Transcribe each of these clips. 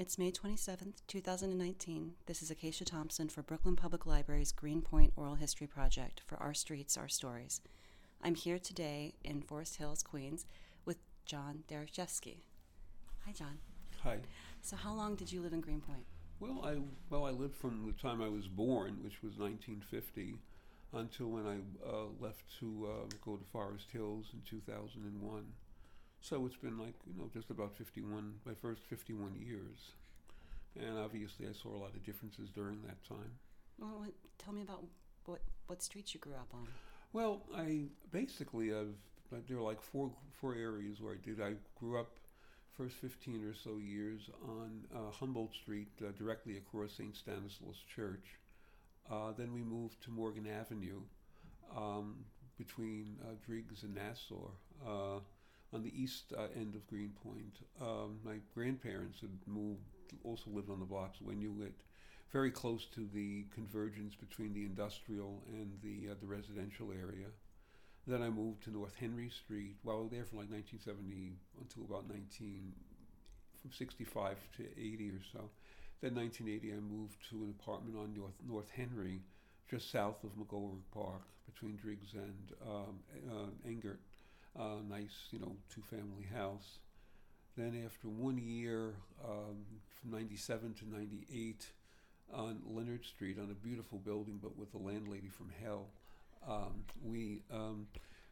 It's May 27th, 2019. This is Acacia Thompson for Brooklyn Public Library's Greenpoint Oral History Project for Our Streets, Our Stories. I'm here today in Forest Hills, Queens, with John Dereszewski. Hi, John. Hi. So, how long did you live in Greenpoint? Well, I well I lived from the time I was born, which was 1950, until when I uh, left to uh, go to Forest Hills in 2001. So it's been like you know just about 51, my first 51 years, and obviously I saw a lot of differences during that time. Well, tell me about what what streets you grew up on. Well, I basically I've there are like four four areas where I did. I grew up first 15 or so years on uh, Humboldt Street, uh, directly across St. Stanislaus Church. Uh, then we moved to Morgan Avenue um, between uh, Driggs and Nassau uh, on the east uh, end of Greenpoint. Um, my grandparents had moved, also lived on the blocks when you went very close to the convergence between the industrial and the the residential area. Then I moved to North Henry Street. Well, I was there from like 1970 until about 19, from 65 to 80 or so. Then 1980, I moved to an apartment on North North Henry, just south of McGolrick Park, between Driggs and um, uh, Engert. Uh, nice, you know, two-family house. Then after one year, um, from 97 to 98, on Leonard Street, on a beautiful building, but with a landlady from hell um, we um,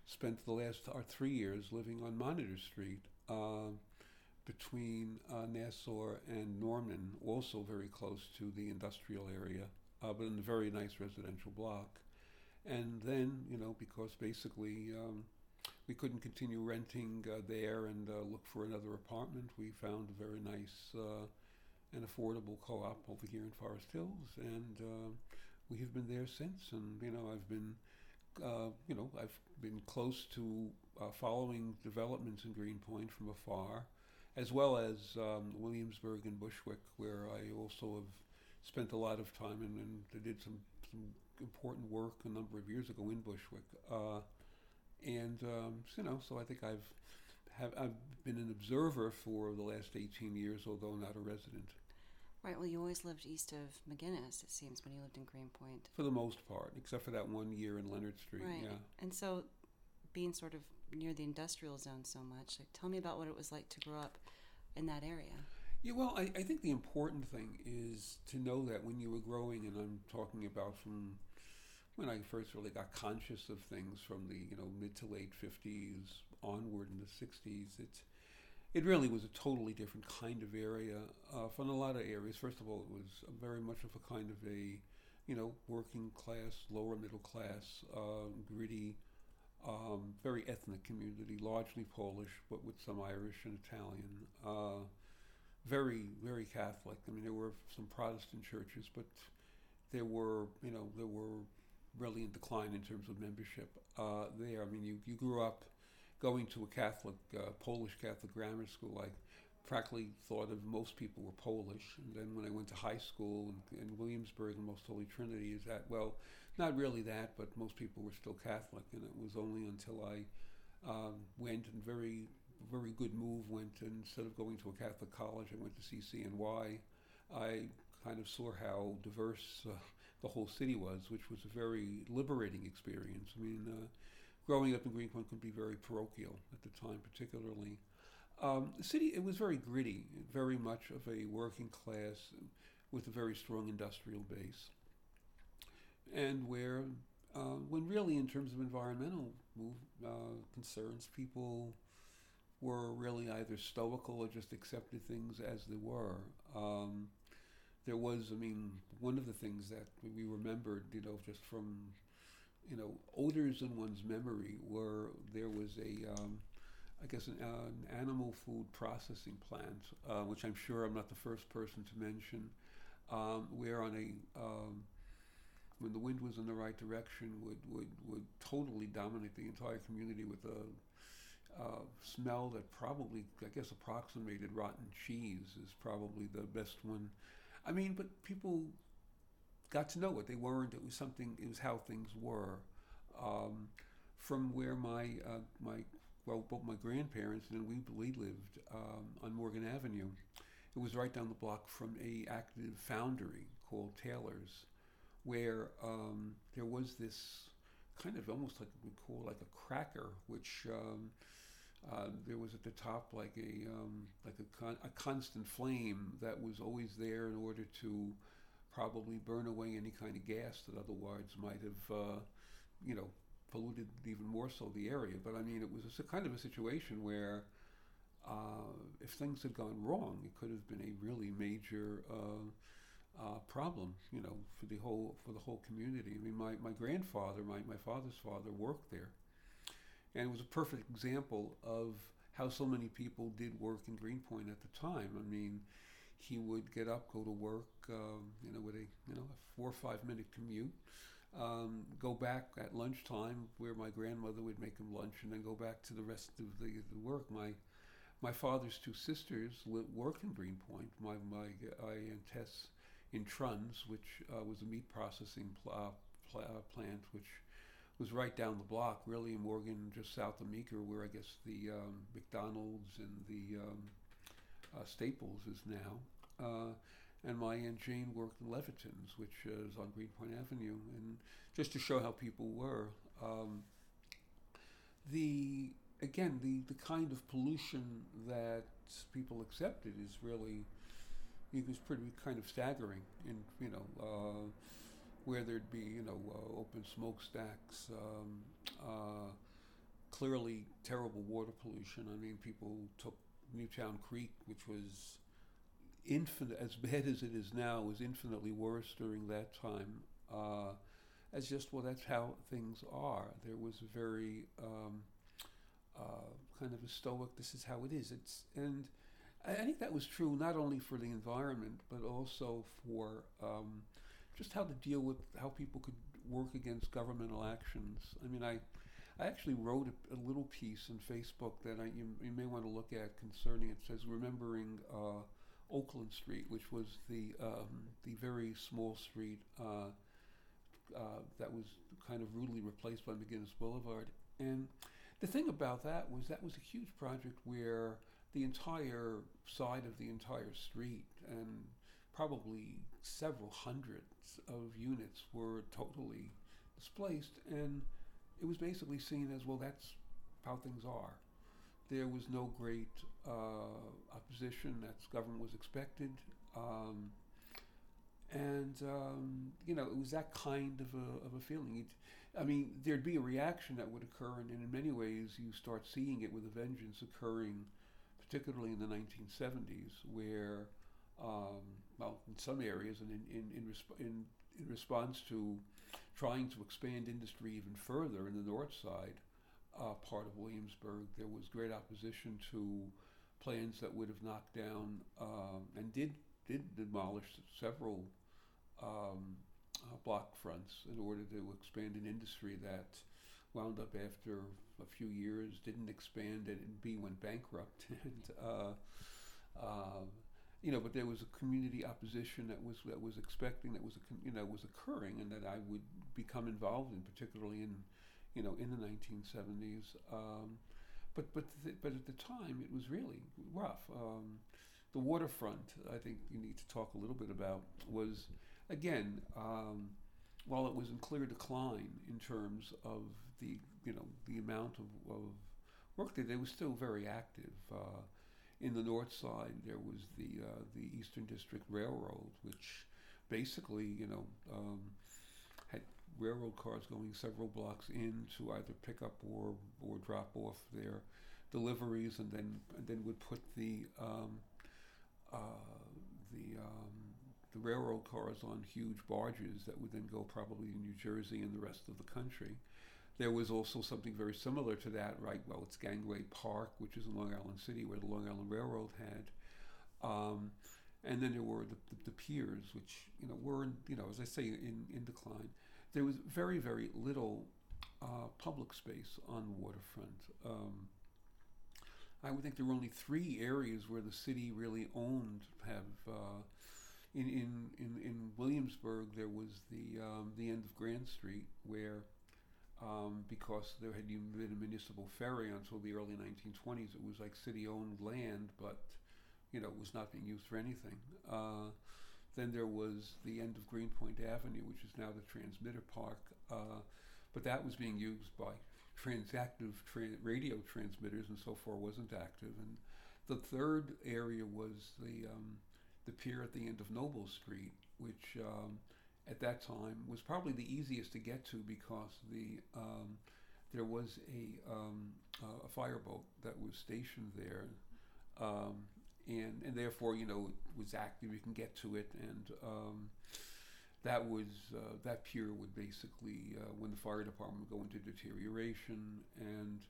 spent the last our three years living on Monitor Street uh, between uh, Nassau and Norman, also very close to the industrial area, uh, but in a very nice residential block. And then, you know, because basically um, we couldn't continue renting uh, there and uh, look for another apartment, we found a very nice uh, and affordable co-op over here in Forest Hills, and we have been there since. And you know, I've been uh, you know, I've been close to uh, following developments in Greenpoint from afar, as well as um, Williamsburg and Bushwick, where I also have spent a lot of time and, and did some, some important work a number of years ago in Bushwick. And um, you know, so I think I've have I've been an observer for the last 18 years, although not a resident. Right. Well, you always lived east of McGuinness, it seems, when you lived in Greenpoint. For the most part, except for that one year in Leonard Street. Right. Yeah. And so, being sort of near the industrial zone so much, like, tell me about what it was like to grow up in that area. Yeah, well, I, I think the important thing is to know that when you were growing, and I'm talking about from when I first really got conscious of things from the you know mid to late 50s onward in the 60s, it's it really was a totally different kind of area uh, from a lot of areas. First of all, it was very much of a kind of a, you know, working class, lower middle class, uh, gritty, um, very ethnic community, largely Polish, but with some Irish and Italian. Uh, very, very Catholic. I mean, there were some Protestant churches, but there were, you know, there were really in decline in terms of membership uh, there. I mean, you, you grew up going to a Catholic, uh, Polish Catholic grammar school, I practically thought of most people were Polish. And then when I went to high school in, in Williamsburg and Most Holy Trinity, is that, well, not really that, but most people were still Catholic. And it was only until I um, went and very, very good move, went and instead of going to a Catholic college, I went to CCNY. I kind of saw how diverse uh, the whole city was, which was a very liberating experience. I mean, uh, growing up in Greenpoint could be very parochial at the time, particularly. Um, the city, it was very gritty, very much of a working class with a very strong industrial base. And where, uh, when really in terms of environmental move, uh, concerns, people were really either stoical or just accepted things as they were. Um, there was, I mean, one of the things that we remembered, you know, just from you know, odors in one's memory where there was a, um, I guess, an, uh, an, animal food processing plant, uh, which I'm sure I'm not the first person to mention, um, where on a, um, when the wind was in the right direction, would, would, would totally dominate the entire community with a uh, smell that probably, I guess, approximated rotten cheese is probably the best one. I mean, but people got to know it. They weren't. It was something. It was how things were. Um, from where my uh, my well, both my grandparents and we we lived um, on Morgan Avenue, it was right down the block from a active foundry called Taylor's, where um, there was this kind of almost like we call like a cracker, which um, uh, there was at the top like a um, like a, con- a constant flame that was always there in order to probably burn away any kind of gas that otherwise might have, uh, you know, polluted even more so the area. But I mean, it was a kind of a situation where uh, if things had gone wrong, it could have been a really major uh, uh, problem, you know, for the whole for the whole community. I mean, my, my grandfather, my, my father's father, worked there, and it was a perfect example of how so many people did work in Greenpoint at the time. I mean, he would get up, go to work, um, you know, with a you know a four or five minute commute. Um, go back at lunchtime where my grandmother would make him lunch, and then go back to the rest of the, the work. My my father's two sisters worked in Greenpoint. My my I and Tess in Truns, which uh, was a meat processing pl- uh, pl- uh, plant, which was right down the block, really in Morgan, just south of Meeker, where I guess the um, McDonald's and the um, uh, Staples is now. Uh, and my aunt Jane worked in Leviton's, which is on Greenpoint Avenue, and just to show how people were. Um, the again, the, the kind of pollution that people accepted is really, it was pretty kind of staggering. And you know, uh, where there'd be you know uh, open smokestacks, um, uh, clearly terrible water pollution. I mean, people took Newtown Creek, which was infinite as bad as it is now, was infinitely worse during that time. Uh, as just well, that's how things are. There was a very um, uh, kind of a stoic. This is how it is. It's and I, think that was true not only for the environment but also for um, just how to deal with how people could work against governmental actions. I mean, I I actually wrote a, a little piece on Facebook that I, you, you may want to look at concerning. It says remembering. Uh, Oakland Street, which was the um, the very small street uh, uh, that was kind of rudely replaced by McGuinness Boulevard. And the thing about that was that was a huge project where the entire side of the entire street and probably several hundreds of units were totally displaced, and it was basically seen as well. That's how things are. There was no great opposition that government was expected. Um, and um, you know, it was that kind of a, of a feeling. It, I mean, there'd be a reaction that would occur, and, and in many ways, you start seeing it with a vengeance occurring, particularly in the 1970s, where, um, well, in some areas, and in in in, resp- in in response to trying to expand industry even further in the north side uh, part of Williamsburg, there was great opposition to plans that would have knocked down um, and did did demolish several um, uh, block fronts in order to expand an industry that wound up after a few years didn't expand and B went bankrupt. And uh, uh, you know but there was a community opposition that was that was expecting that was a, you know was occurring and that I would become involved in particularly in you know in the 1970s um, but but th- but at the time it was really rough um, the waterfront I think you need to talk a little bit about was again, um, while it was in clear decline in terms of the you know the amount of, of work that they were still very active. Uh, in the north side, there was the uh, the Eastern District Railroad, which basically you know um, railroad cars going several blocks in to either pick up or or drop off their deliveries, and then and then would put the um, uh, the um, the railroad cars on huge barges that would then go probably to New Jersey and the rest of the country. There was also something very similar to that, right? Well, it's Gantry Park, which is in Long Island City, where the Long Island Railroad had. Um, and then there were the, the, the, piers, which you know were, you know, as I say, in, in decline. There was very, very little uh, public space on the waterfront. Um, I would think there were only three areas where the city really owned have uh, in, in, in, in Williamsburg, there was the, um, the end of Grand Street where, um, because there had been a municipal ferry until the early 1920s, it was like city owned land, but you know, it was not being used for anything. Uh, then there was the end of Greenpoint Avenue, which is now the Transmitter Park, uh, but that was being used by transactive tra- radio transmitters and so far wasn't active. And the third area was the um, the pier at the end of Noble Street, which um, at that time was probably the easiest to get to because the um, there was a um, a fireboat that was stationed there, um, and and therefore you know it was active. You can get to it, and um, that was uh, that pier would basically uh, when the fire department would go into deterioration and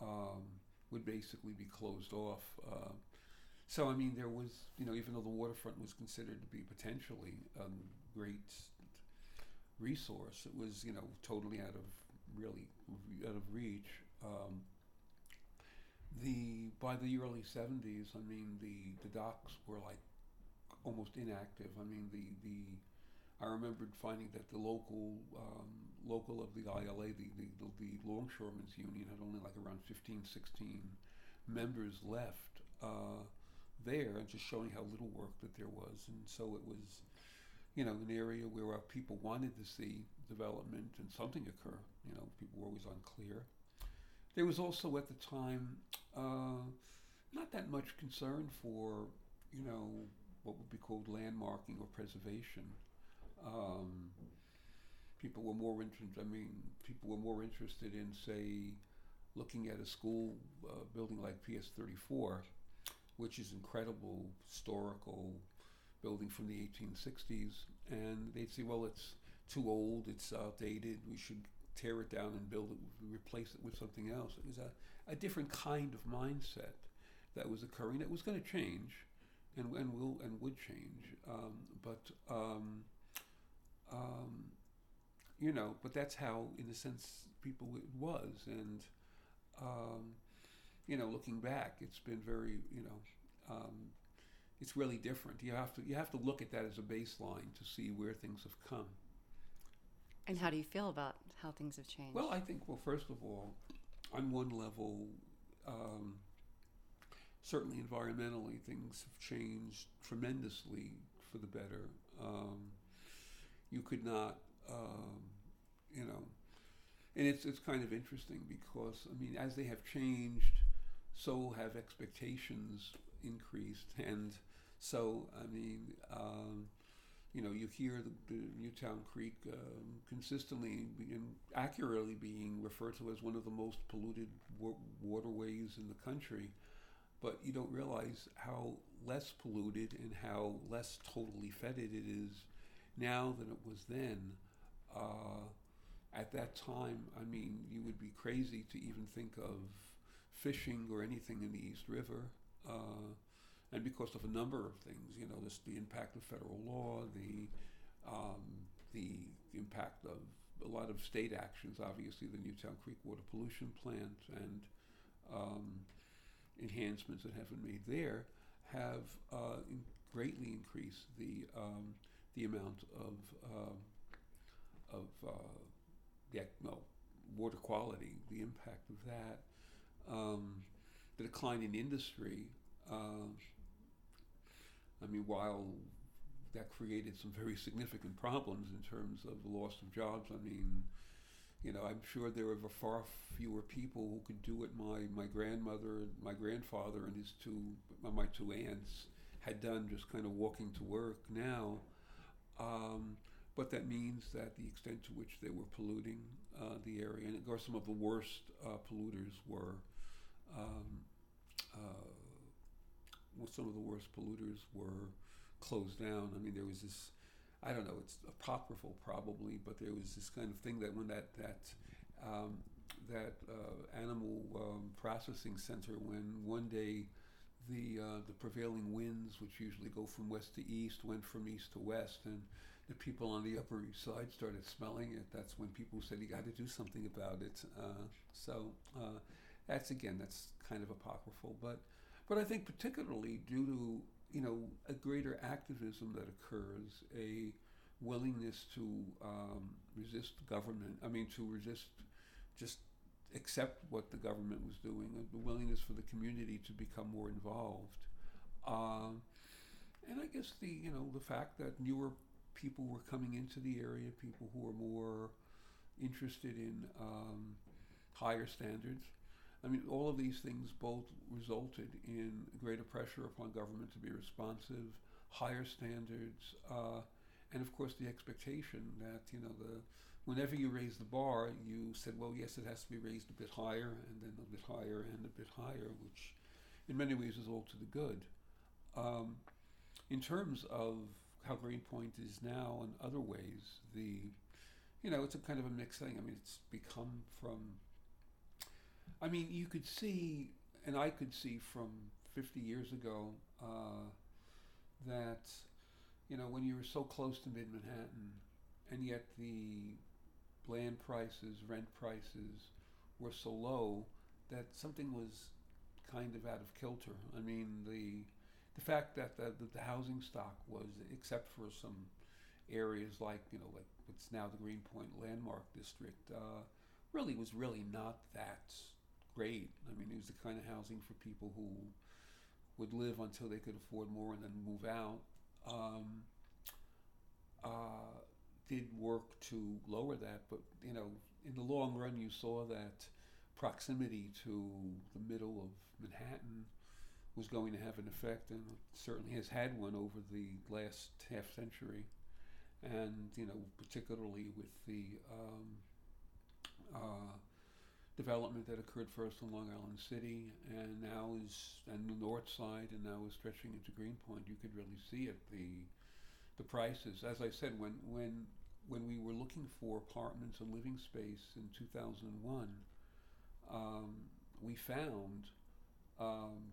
um, would basically be closed off. Uh, so I mean, there was you know even though the waterfront was considered to be potentially a great resource, it was you know totally out of really out of reach. Um, the by the early '70s, I mean the the docks were like almost inactive. I mean the the I remembered finding that the local um, local of the ILA, the, the, the, Longshoremen's Union, had only like around 15, 16 members left uh, there, and just showing how little work that there was. And so it was, you know, an area where uh, people wanted to see development and something occur. You know, people were always unclear. There was also at the time uh, not that much concern for, you know, what would be called landmarking or preservation. Um, people were more interested. I mean, people were more interested in, say, looking at a school uh, building like PS 34, which is incredible historical building from the 1860s, and they'd say, well, it's too old, it's outdated, we should tear it down and build it, replace it with something else. It was a, a different kind of mindset that was occurring that was going to change and, and will and would change. Um, but um, um, you know, but that's how, in a sense, people it was, and um, you know, looking back, it's been very, you know, um, it's really different. You have to you have to look at that as a baseline to see where things have come. And how do you feel about how things have changed? Well, I think, well, first of all, on one level, um, certainly environmentally, things have changed tremendously for the better. Um, you could not, um, you know, and it's it's kind of interesting because I mean, as they have changed, so have expectations increased, and so I mean, um, you know, you hear the, the Newtown Creek um, consistently and accurately being referred to as one of the most polluted wa- waterways in the country, but you don't realize how less polluted and how less totally fetid it is now than it was then. Uh, at that time, I mean, you would be crazy to even think of fishing or anything in the East River. Uh, and because of a number of things, you know, this, the impact of federal law, the, um, the impact of a lot of state actions, obviously the Newtown Creek water pollution plant and um, enhancements that have been made there have uh, in greatly increased the um, the amount of uh, of uh, the no, water quality, the impact of that, um, the decline in industry. I mean, while that created some very significant problems in terms of the loss of jobs, I mean, you know, I'm sure there were far fewer people who could do what my, my grandmother, my grandfather, and his two, my two aunts had done, just kind of walking to work now. Um, but that means that the extent to which they were polluting uh, the area, and of course, some of the worst uh, polluters were, um, uh, some of the worst polluters were closed down. I mean, there was this, I don't know, it's apocryphal probably, but there was this kind of thing that when that that um, that uh, animal um, processing center, when one day the uh, the prevailing winds, which usually go from west to east, went from east to west, and the people on the Upper East Side started smelling it. That's when people said, "You got to do something about it." Uh, so uh, that's again, that's kind of apocryphal, but but I think particularly due to you know a greater activism that occurs, a willingness to um, resist government. I mean, to resist just accept what the government was doing, the willingness for the community to become more involved. Um, and I guess the you know the fact that newer people were coming into the area, people who were more interested in um, higher standards. I mean, all of these things both resulted in greater pressure upon government to be responsive, higher standards, uh, and of course the expectation that you know the whenever you raise the bar, you said, well, yes, it has to be raised a bit higher, and then a bit higher, and a bit higher, which in many ways is all to the good. Um, in terms of how Greenpoint is now in other ways, the you know, it's a kind of a mixed thing. I mean, it's become from. I mean, you could see, and I could see from 50 years ago uh, that, you know, when you were so close to mid Manhattan, and yet the land prices, rent prices were so low that something was kind of out of kilter. I mean, the the fact that the, the, the housing stock was, except for some areas like you know like what's now the Greenpoint Landmark District, uh, really was really not that great. I mean, it was the kind of housing for people who would live until they could afford more and then move out. Um, uh, did work to lower that, but you know, in the long run, you saw that proximity to the middle of Manhattan was going to have an effect, and certainly has had one over the last half century. And you know, particularly with the um, uh, development that occurred first in Long Island City, and now is and the North Side, and now is stretching into Greenpoint. You could really see it. The the prices, as I said, when when when we were looking for apartments and living space in 2001, um, we found um,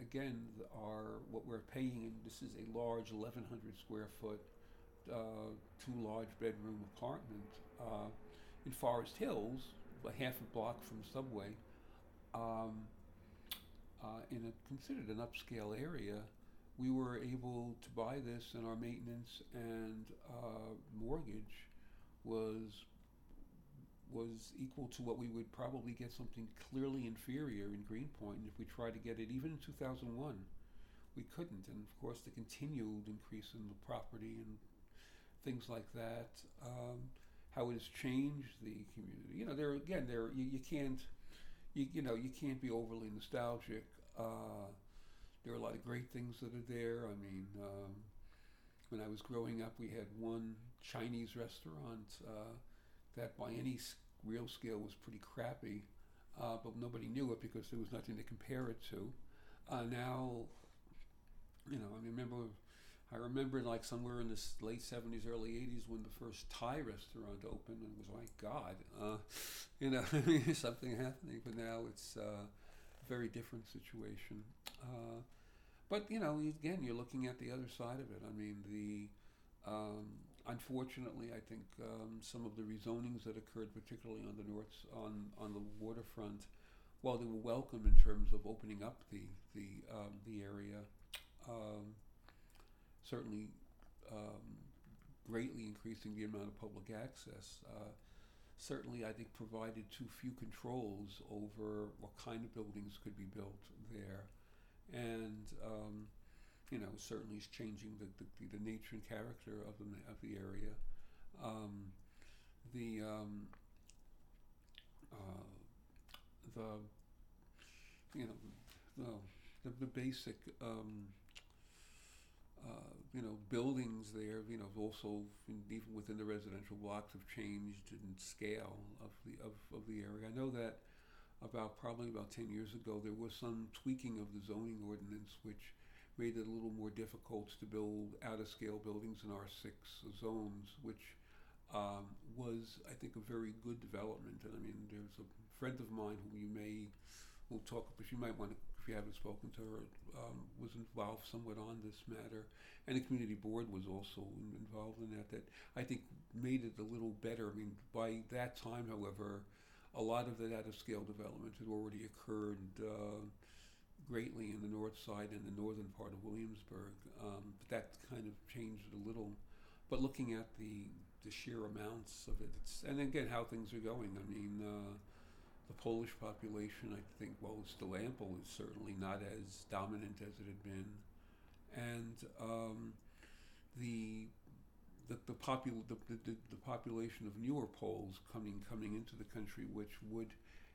again, our what we're paying, this is a large 1,100 square foot, uh, two large bedroom apartment uh, in Forest Hills, half a block from Subway, um, uh, in a considered an upscale area. We were able to buy this, and our maintenance and uh, mortgage was was equal to what we would probably get something clearly inferior in Greenpoint if we tried to get it even in 2001. We couldn't, and of course the continued increase in the property and things like that, um, how it has changed the community. You know, there again, there you, you can't, you, you know, you can't be overly nostalgic. Uh, there are a lot of great things that are there. I mean, um, when I was growing up, we had one Chinese restaurant. Uh, that by any real scale was pretty crappy, uh, but nobody knew it because there was nothing to compare it to. Uh, now, you know, I remember, I remember like somewhere in the late '70s, early '80s when the first Thai restaurant opened, and was like God, uh, you know, something happening. But now it's uh, a very different situation. Uh, but you know, again, you're looking at the other side of it. I mean, the um, unfortunately, I think um, some of the rezonings that occurred, particularly on the north on on the waterfront, while they were welcome in terms of opening up the the um, the area, um, certainly um, greatly increasing the amount of public access. Uh, certainly, I think provided too few controls over what kind of buildings could be built there, and um, you know, certainly is changing the, the, the nature and character of the, of the area. Um, the, um, uh, the, you know, the, the, the basic, um, uh, you know, buildings there, you know, also in, even within the residential blocks have changed in scale of the, of, of the area. I know that about probably about 10 years ago, there was some tweaking of the zoning ordinance, which made it a little more difficult to build out of scale buildings in our six zones, which um, was, I think, a very good development. And I mean, there's a friend of mine who you may we'll talk, but you might want to, you haven't spoken to her, um, was involved somewhat on this matter, and the community board was also involved in that. That I think made it a little better. I mean, by that time, however, a lot of that out of scale development had already occurred. Uh, greatly in the north side and the northern part of Williamsburg. Um, but that kind of changed a little. But looking at the the sheer amounts of it, and again how things are going. I mean, uh, the Polish population, I think, while still ample, is certainly not as dominant as it had been, and um, the the the, popul- the, the, the population of newer Poles coming coming into the country, which would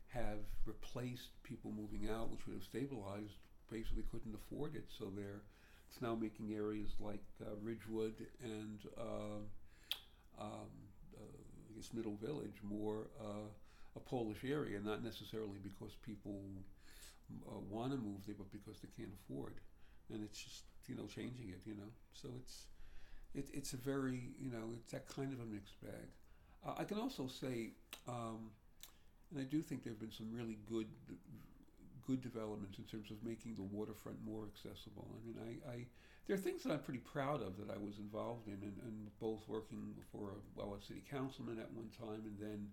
have replaced people moving out, which would have stabilized, basically couldn't afford it. So they're it's now making areas like uh, Ridgewood and uh, um, uh, I guess Middle Village more uh, a Polish area, not necessarily because people uh, want to move there, but because they can't afford. And it's just you know changing it, you know. So it's it, it's a very you know it's that kind of a mixed bag. Uh, I can also say, um, and I do think there have been some really good good developments in terms of making the waterfront more accessible. I mean, I, I there are things that I'm pretty proud of that I was involved in, and, and both working for a, well a city councilman at one time, and then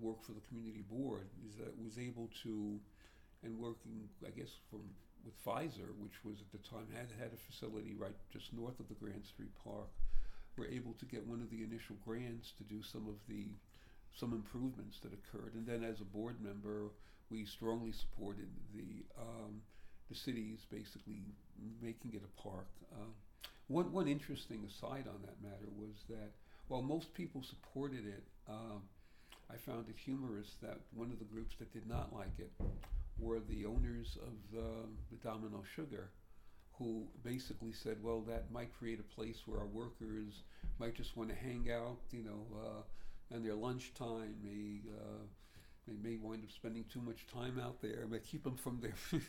work for the community board. Is that was able to, and working I guess from with Pfizer, which was at the time had had a facility right just north of the Grand Street Park, were able to get one of the initial grants to do some of the some improvements that occurred, and then as a board member we strongly supported the um, the city's basically making it a park. Uh, one one interesting aside on that matter was that while most people supported it, uh, I found it humorous that one of the groups that did not like it were the owners of uh, the Domino Sugar, who basically said, "Well, that might create a place where our workers might just want to hang out, you know, uh, and their lunchtime may." Uh, they may wind up spending too much time out there, but keep them from there,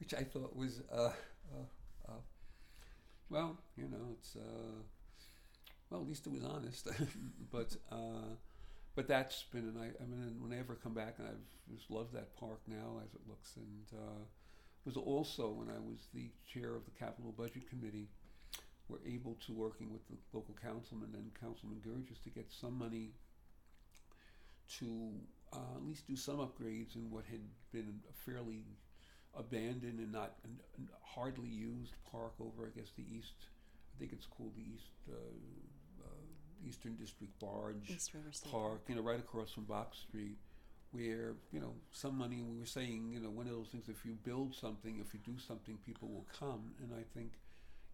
which I thought was, uh, uh, uh, well, you know, it's, uh, well, at least it was honest. but, but that's been, and I, I mean, when I ever come back, and I've just loved that park now as it looks, and uh, was also when I was the chair of the Capital Budget Committee, we're able to working with the local councilman and Councilman Gerges to get some money to uh, at least do some upgrades in what had been a fairly abandoned and not and hardly used park over, I guess, the east. I think it's called the East uh, Eastern District Barge East Park. You know, right across from Box Street, where you know some money. We were saying, you know, one of those things. If you build something, if you do something, people will come. And I think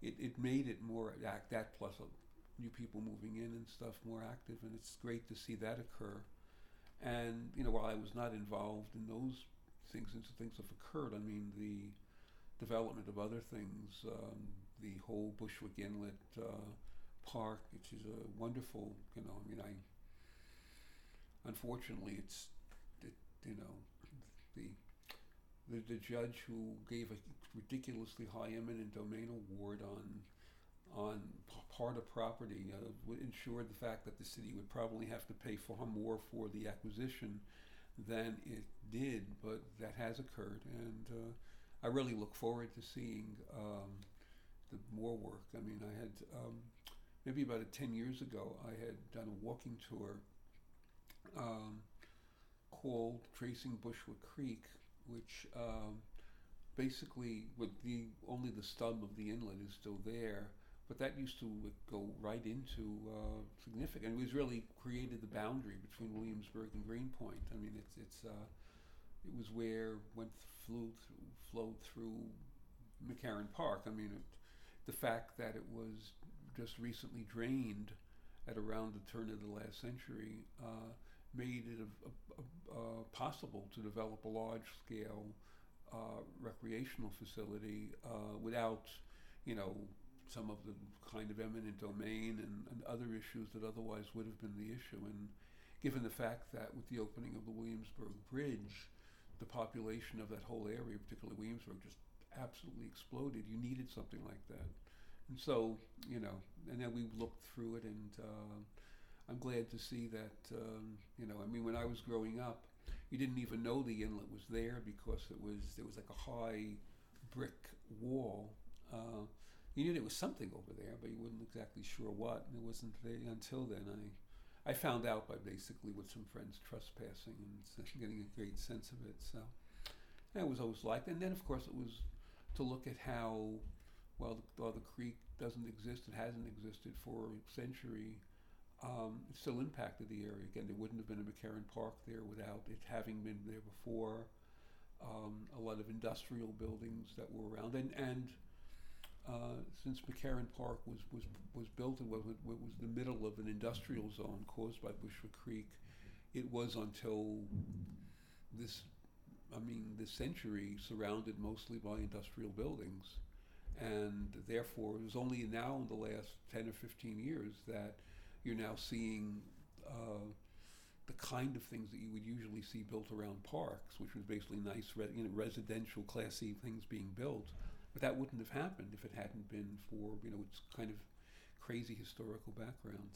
it, it made it more act that plus uh, new people moving in and stuff more active, and it's great to see that occur. And you know, while I was not involved in those things, since things have occurred, I mean, the development of other things, um, the whole Bushwick Inlet uh, Park, which is a wonderful, you know, I mean, I unfortunately, it's, it, you know, the, the the judge who gave a ridiculously high eminent domain award on on p- part of property uh, would ensure the fact that the city would probably have to pay far more for the acquisition than it did, but that has occurred, and uh, I really look forward to seeing um, the more work. I mean, I had um, maybe about a, ten years ago, I had done a walking tour um, called Tracing Bushwick Creek, which um, basically, with the only the stub of the inlet is still there but that used to go right into uh, significant. It was really created the boundary between Williamsburg and Greenpoint. I mean, it's it's uh, it was where went flew through, flowed through McCarren Park. I mean, it, the fact that it was just recently drained at around the turn of the last century uh, made it a, a, a, possible to develop a large scale uh, recreational facility uh, without, you know, some of the kind of eminent domain and, and other issues that otherwise would have been the issue. And given the fact that with the opening of the Williamsburg Bridge, the population of that whole area, particularly Williamsburg, just absolutely exploded. You needed something like that. And so, you know, and then we looked through it, and uh, I'm glad to see that, um, you know, I mean, when I was growing up, you didn't even know the inlet was there because it was there was like a high brick wall. Uh, you knew there was something over there, but you weren't exactly sure what. And it wasn't there until then. I, I found out by basically with some friends trespassing and getting a great sense of it. So that was always like. And then of course it was to look at how well the, well, the creek doesn't exist. It hasn't existed for a century. um, it still impacted the area. Again, there wouldn't have been a McCarren Park there without it having been there before. Um, a lot of industrial buildings that were around, and and uh, since McCarren Park was was was built what was, was the middle of an industrial zone caused by Bushwick Creek, it was until this, I mean, this century surrounded mostly by industrial buildings, and therefore it was only now in the last ten or fifteen years that you're now seeing uh, the kind of things that you would usually see built around parks, which was basically nice, re- you know, residential, classy things being built. But that wouldn't have happened if it hadn't been for you know its kind of crazy historical background.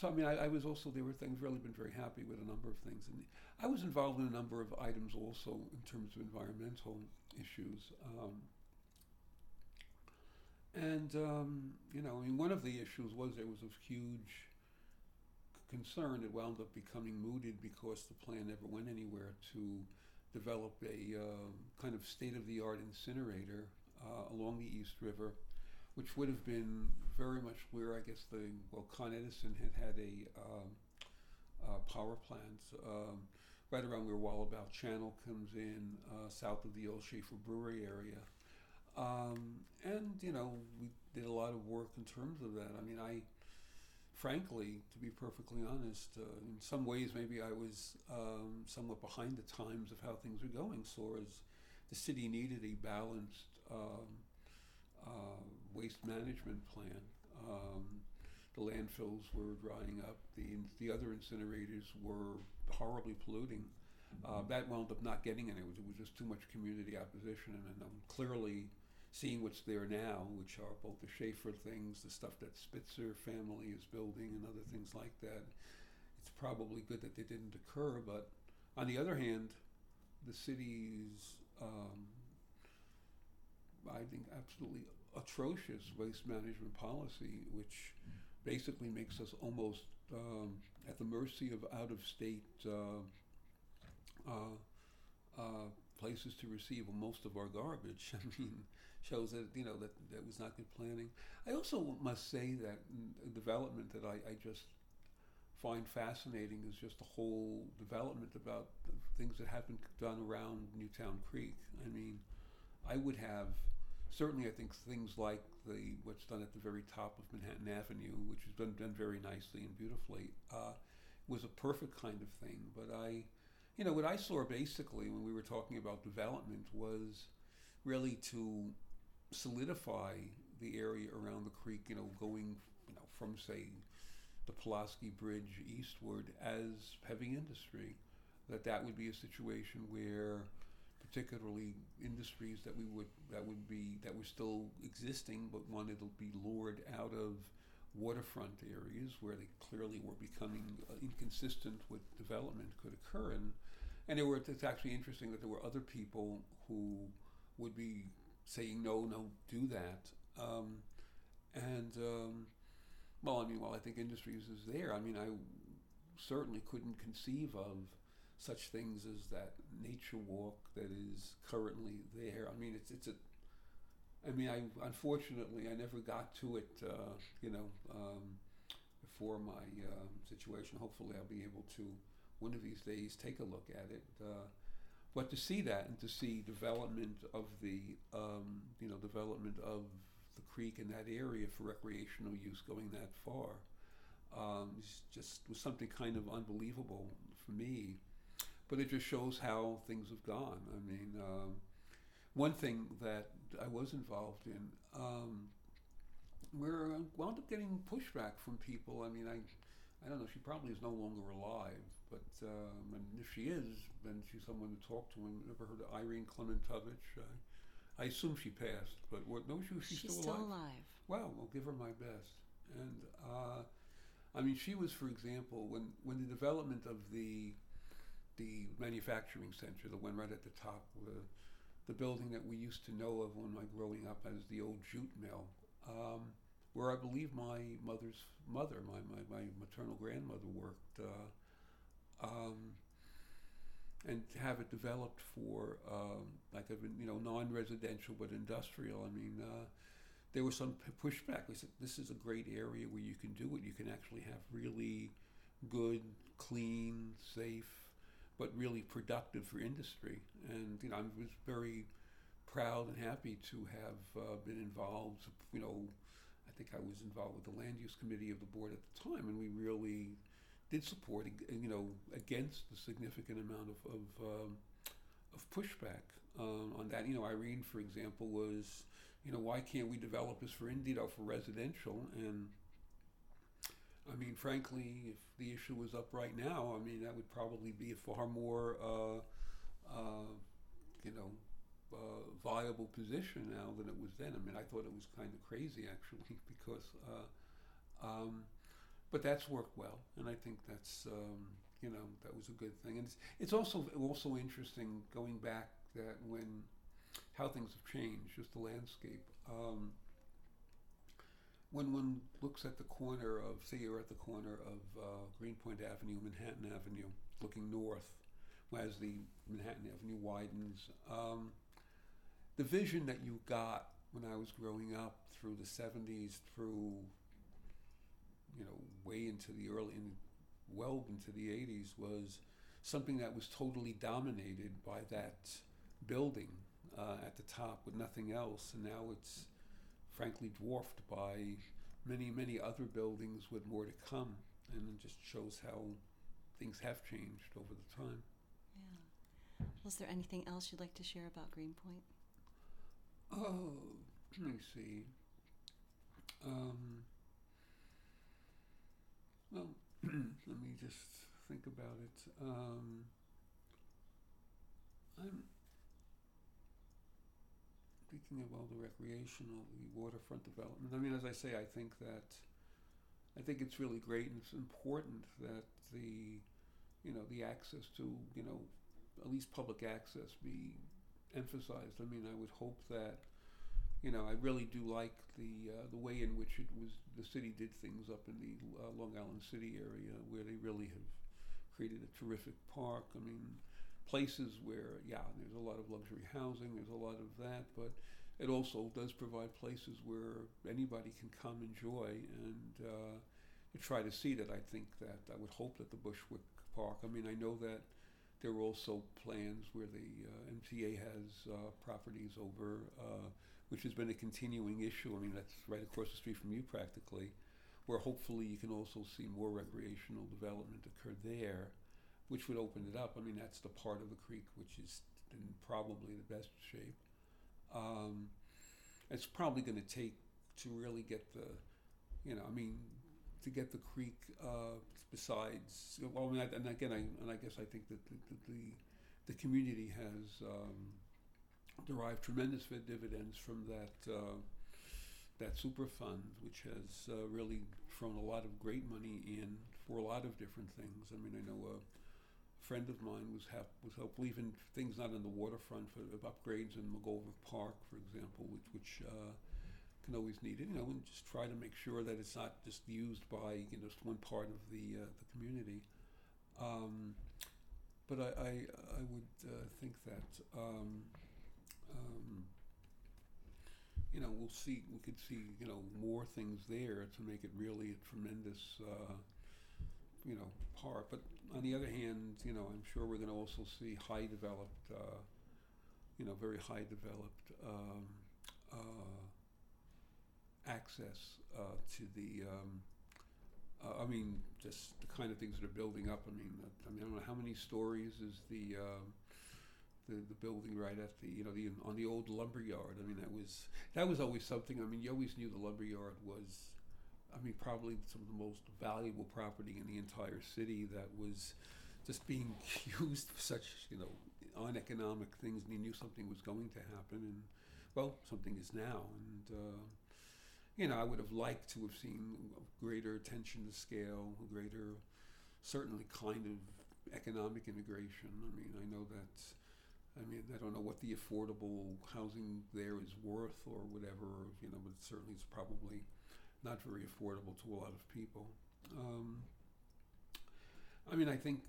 So I mean, I, I was also there were things really been very happy with a number of things, and I was involved in a number of items also in terms of environmental issues. Um, and um, you know, I mean, one of the issues was there was a huge concern. It wound up becoming mooted because the plan never went anywhere to develop a uh, kind of state-of-the-art incinerator uh, along the East River, which would have been very much where I guess the well Con Edison had had a uh, power plant um, right around where Wallabout Channel comes in, uh, south of the old Schaefer Brewery area. Um, and you know we did a lot of work in terms of that. I mean, I frankly, to be perfectly honest, uh, in some ways maybe I was um, somewhat behind the times of how things were going. So as the city needed a balanced um, uh, waste management plan. Um, the landfills were drying up. The the other incinerators were horribly polluting. Uh, that wound up not getting any. It was, it was just too much community opposition, and, and I'm clearly seeing what's there now, which are both the Schaefer things, the stuff that Spitzer family is building, and other things like that. It's probably good that they didn't occur, but on the other hand, the city's um, I think, absolutely atrocious waste management policy, which basically makes us almost um, at the mercy of out of state uh, uh, uh, places to receive most of our garbage. I mean, shows that you know that that was not good planning. I also must say that development that I, I just find fascinating is just the whole development about things that have been done around Newtown Creek. I mean, I would have certainly I think things like the what's done at the very top of Manhattan Avenue, which has been done very nicely and beautifully, uh, was a perfect kind of thing. But I, you know, what I saw basically when we were talking about development was really to solidify the area around the creek. You know, going you know from say the Pulaski Bridge eastward as heavy industry. That that would be a situation where particularly industries that we would that would be that were still existing but wanted to be lured out of waterfront areas where they clearly were becoming uh, inconsistent with development could occur and and there were it's actually interesting that there were other people who would be saying no no do that um, and um, well I mean well I think industries is there I mean I certainly couldn't conceive of such things as that nature walk that is currently there. I mean, it's it's a. I mean, I unfortunately I never got to it. Uh, you know, um, before my uh, situation. Hopefully, I'll be able to one of these days take a look at it. Uh, but to see that and to see development of the um, you know development of the creek in that area for recreational use going that far um, just was something kind of unbelievable for me but it just shows how things have gone. I mean, um, one thing that I was involved in, um, we're uh, wound up getting pushback from people. I mean, I, I don't know. She probably is no longer alive, but um, and if she is, then she's someone to talk to. I've never heard of Irene Klementowicz. I, I assume she passed, but what? No, she, she's, she's still, still alive. alive. Well, I'll give her my best. And uh, I mean, she was, for example, when when the development of the the manufacturing center, the one right at the top, the, the building that we used to know of when I was growing up as the old jute mill, um, where I believe my mother's mother, my, my, my maternal grandmother worked, uh, um, and have it developed for um, like you know non-residential but industrial. I mean, uh, there was some pushback. We said, this is a great area where you can do it. You can actually have really good, clean, safe, but really productive for industry. And you know, I was very proud and happy to have uh, been involved. You know, I think I was involved with the land use committee of the board at the time, and we really did support, you know, against the significant amount of of, um, of pushback um, on that. You know, Irene, for example, was, you know, why can't we develop this for Indeed or for residential? And I mean, frankly, if the issue was up right now, I mean, that would probably be a far more, uh, uh, you know, uh, viable position now than it was then. I mean, I thought it was kind of crazy actually because, uh, um, but that's worked well, and I think that's um, you know that was a good thing. And it's, it's also also interesting going back that when how things have changed, just the landscape. Um, when one looks at the corner of, say, you're at the corner of uh, Greenpoint Avenue, Manhattan Avenue, looking north, as the Manhattan Avenue widens, um, the vision that you got when I was growing up through the 70s, through, you know, way into the early, in, well into the 80s, was something that was totally dominated by that building uh, at the top with nothing else. And now it's frankly dwarfed by many, many other buildings with more to come. And it just shows how things have changed over the time. Yeah. Was there anything else you'd like to share about Greenpoint? Oh, let me see. Um, well, let me just think about it. Um, I'm thinking of all the recreational, the waterfront development. I mean, as I say, I think that I think it's really great and it's important that the you know the access to you know at least public access be emphasized. I mean, I would hope that you know I really do like the uh, the way in which it was the city did things up in the uh, Long Island City area where they really have created a terrific park. I mean, places where, yeah, there's a lot of luxury housing, there's a lot of that, but it also does provide places where anybody can come enjoy and uh, to try to see that. I think that I would hope that the Bushwick Park. I mean, I know that there are also plans where the uh, MTA has uh, properties over, uh, which has been a continuing issue. I mean, that's right across the street from you practically, where hopefully you can also see more recreational development occur there which would open it up. I mean, that's the part of the creek which is in probably the best shape. Um, it's probably going to take to really get the, you know, I mean, to get the creek. Uh, besides, well, I mean, I, and again, I and I guess I think that the the, the, community has um, derived tremendous dividends from that. Uh, that Superfund, which has uh, really thrown a lot of great money in for a lot of different things. I mean, I know a friend of mine was help was helpful even things not in the waterfront for upgrades in McGolrick Park, for example, which which uh, can always need it. You know, and just try to make sure that it's not just used by you know just one part of the uh, the community. Um, but I I, I would uh, think that. Um, um, you know, we'll see. We could see, you know, more things there to make it really a tremendous, uh, you know, park. But on the other hand, you know, I'm sure we're going to also see high developed, uh, you know, very high developed um, uh, access uh, to the. Um, uh, I mean, just the kind of things that are building up. I mean, I mean, I don't know how many stories is the. Um, the, the building right at the you know the on the old lumber yard. I mean that was that was always something. I mean you always knew the lumber yard was I mean, probably some of the most valuable property in the entire city that was just being used for such, you know, uneconomic things, and he knew something was going to happen, and well, something is now, and uh, you know, I would have liked to have seen greater attention to scale, greater, certainly, kind of economic integration. I mean, I know that. I mean, I don't know what the affordable housing there is worth or whatever, you know, but certainly it's probably not very affordable to a lot of people. Um, I mean, I think,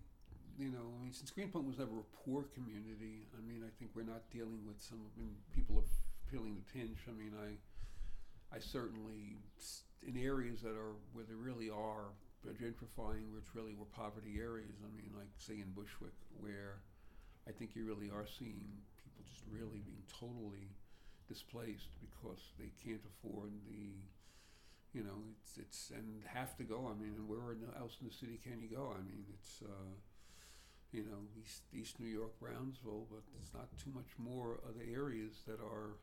you know, I mean, since Greenpoint was never a poor community, I mean, I think we're not dealing with some, I mean, people are feeling the pinch. I mean, I, I certainly in areas that are where there really are gentrifying, which really were poverty areas. I mean, like say in Bushwick, where I think you really are seeing people just really being totally displaced because they can't afford the, you know, it's it's and have to go. I mean, and where else in the city can you go? I mean, it's. Uh, you know, East, East New York, Brownsville, but there's not too much more other areas that are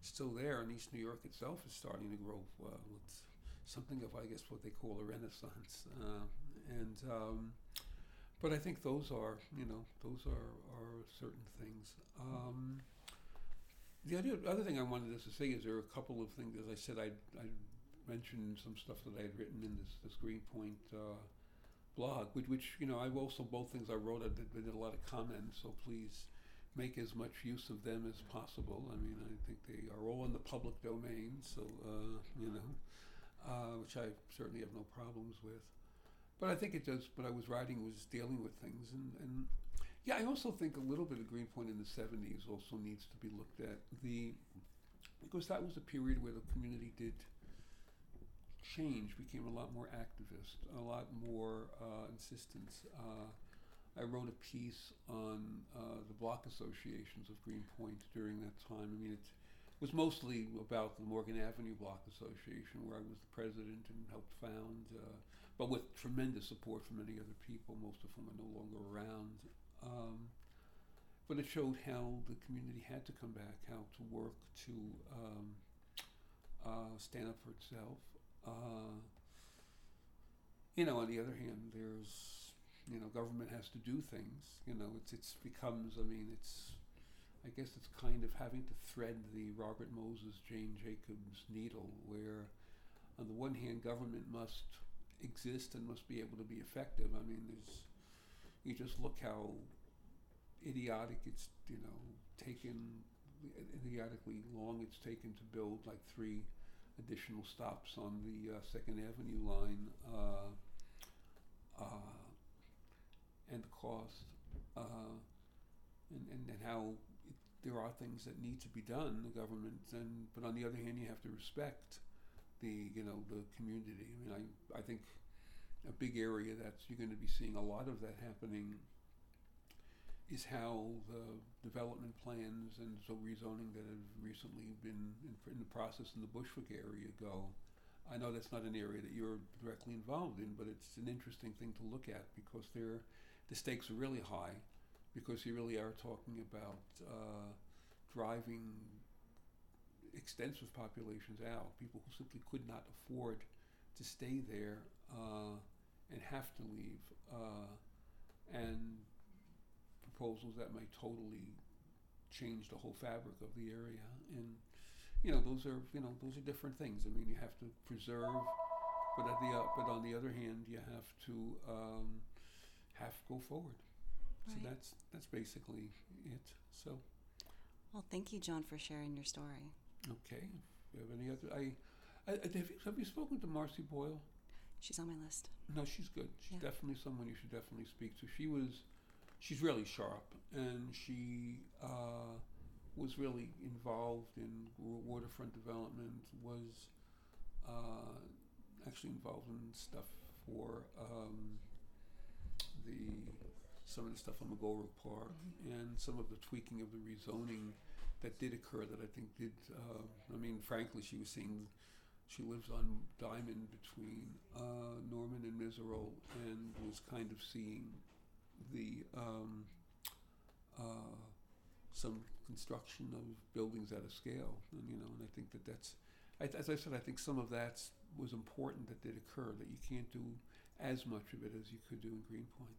still there. And East New York itself is starting to grow. Well, it's something of, I guess, what they call a renaissance. Uh, and um, but I think those are, you know, those are, are certain things. Um, the other, other thing I wanted to say is there are a couple of things. As I said, I, I mentioned some stuff that I had written in this, this Greenpoint uh, blog, which, which, you know, I also, both things I wrote, I did, I did a lot of comments, so please make as much use of them as possible. I mean, I think they are all in the public domain, so, uh, you know, uh, which I certainly have no problems with. But I think it does, But I was writing was dealing with things. And, and yeah, I also think a little bit of Greenpoint in the 70s also needs to be looked at. The Because that was a period where the community did change, became a lot more activist, a lot more uh, insistence. Uh, I wrote a piece on uh, the block associations of Greenpoint during that time. I mean, it was mostly about the Morgan Avenue Block Association, where I was the president and helped found, uh, but with tremendous support from many other people, most of whom are no longer around. Um, but it showed how the community had to come back, how to work to um, uh, stand up for itself. Uh, you know, on the other hand, there's you know, government has to do things. You know, it's it's becomes. I mean, it's. I guess it's kind of having to thread the Robert Moses, Jane Jacobs needle, where, on the one hand, government must exist and must be able to be effective. I mean, there's. You just look how idiotic it's you know taken idiotically long it's taken to build like three additional stops on the uh, Second Avenue line. Uh, uh, and the cost, uh, and, and, and how it, there are things that need to be done, the government, and but on the other hand, you have to respect the you know the community. I mean, I I think a big area that you're going to be seeing a lot of that happening is how the development plans and so rezoning that have recently been in, in the process in the Bushwick area go. I know that's not an area that you're directly involved in, but it's an interesting thing to look at because they're the stakes are really high because you really are talking about uh, driving extensive populations out, people who simply could not afford to stay there uh, and have to leave, uh, and proposals that might totally change the whole fabric of the area. And you know, those are you know those are different things. I mean, you have to preserve, but at the uh, but on the other hand, you have to um, have to go forward. So that's that's basically it. So Well, thank you, John, for sharing your story. Okay, you have any other? I, I, I- have, you, have you spoken to Marcy Boyle? She's on my list. No, she's good. She's Yeah. definitely someone you should definitely speak to. She was, she's really sharp, and she uh, was really involved in waterfront development. Was uh, actually involved in stuff for um, the some of the stuff on McGolrick Park and some of the tweaking of the rezoning that did occur that I think did. Uh, I mean, frankly, she was seeing she lives on Diamond between uh, Norman and Meserole and was kind of seeing the um, uh, some construction of buildings at a scale, and you know, and I think that that's, as I said, I think some of that was important that did occur that you can't do as much of it as you could do in Greenpoint.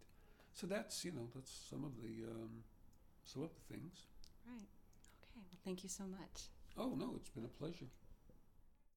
So that's you know that's some of the um, some of the things. Right. Well, thank you so much. Oh no, it's been a pleasure.